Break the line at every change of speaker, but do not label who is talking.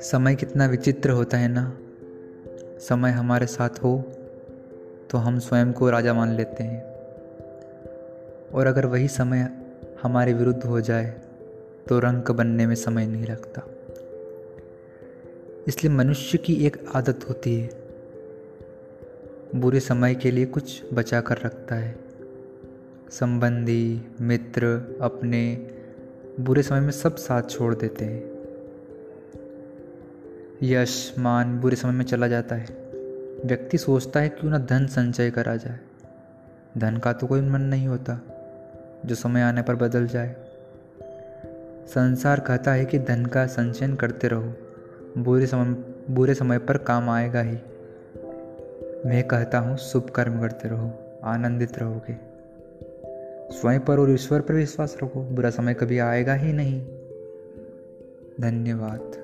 समय कितना विचित्र होता है ना? समय हमारे साथ हो तो हम स्वयं को राजा मान लेते हैं। और अगर वही समय हमारे विरुद्ध हो जाए तो रंग बनने में समय नहीं लगता। इसलिए मनुष्य की एक आदत होती है। बुरे समय के लिए कुछ बचा कर रखता है। संबंधी, मित्र अपने बुरे समय में सब साथ छोड़ देते हैं। यश मान बुरे समय में चला जाता है। व्यक्ति सोचता है क्यों ना धन संचय करा जाए। धन का तो कोई मन नहीं होता, जो समय आने पर बदल जाए। संसार कहता है कि धन का संचयन करते रहो। बुरे समय बुरे समय पर काम आएगा ही। मैं कहता हूँ, शुभ कर्म करते रहो, आनंदित रहोगे। स्वयं पर और ईश्वर पर विश्वास रखो। बुरा समय कभी आएगा ही नहीं। धन्यवाद।